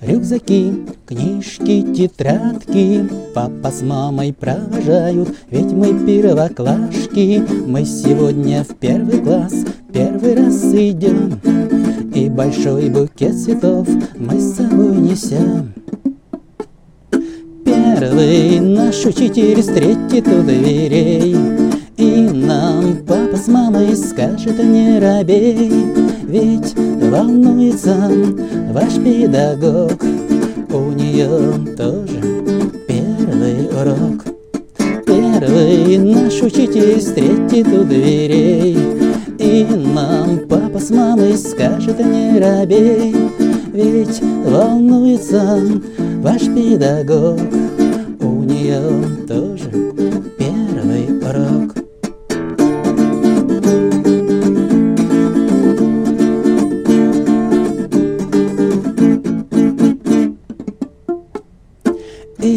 рюкзаки, книжки, тетрадки. Папа с мамой провожают, ведь мы первоклашки. Мы сегодня в первый класс, первый раз идем. И большой букет цветов мы с собой несем. Первый наш учитель встретит у дверей. И нам папа с мамой скажет не робей Ведь волнуется ваш педагог. У нее тоже первый урок. Первый наш учитель встретит у дверей. И нам папа с мамой скажет не робей Ведь волнуется ваш педагог У нее тоже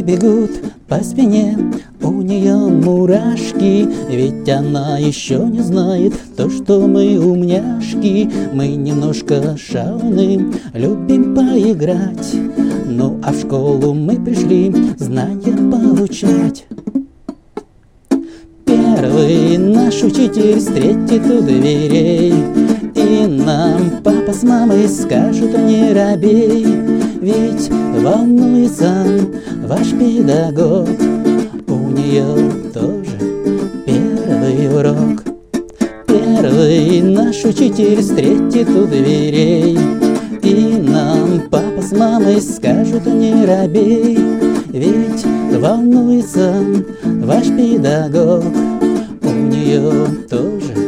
Бегут по спине. У нее мурашки Ведь она еще не знает то, что мы умняшки. Мы немножко шауны, любим поиграть. Ну а в школу мы пришли знания получать. Первый наш учитель встретит у дверей И нам папа с мамой скажут не робей Ведь волнуется ваш педагог. У нее тоже первый урок. Первый наш учитель встретит у дверей. И нам папа с мамой скажут не робей Ведь волнуется ваш педагог У нее тоже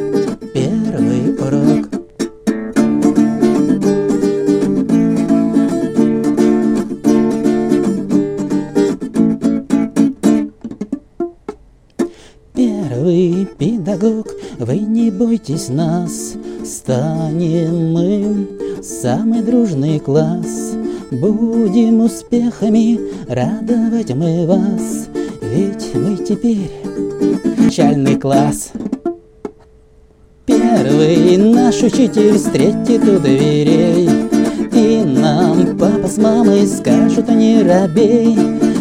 Первый педагог, вы не бойтесь нас, Станем мы самый дружный класс. Будем успехами радовать мы вас, Ведь мы теперь начальный класс. Первый наш учитель встретит у дверей, И нам папа с мамой скажут не робей,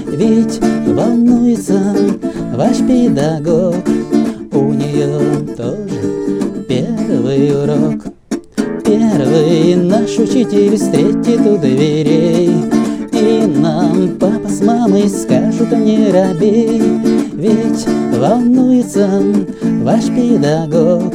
Ведь волнуется ваш педагог, У нее тоже первый урок. Первый наш учитель встретит у дверей, И нам папа с мамой скажут не робей, Ведь волнуется ваш педагог,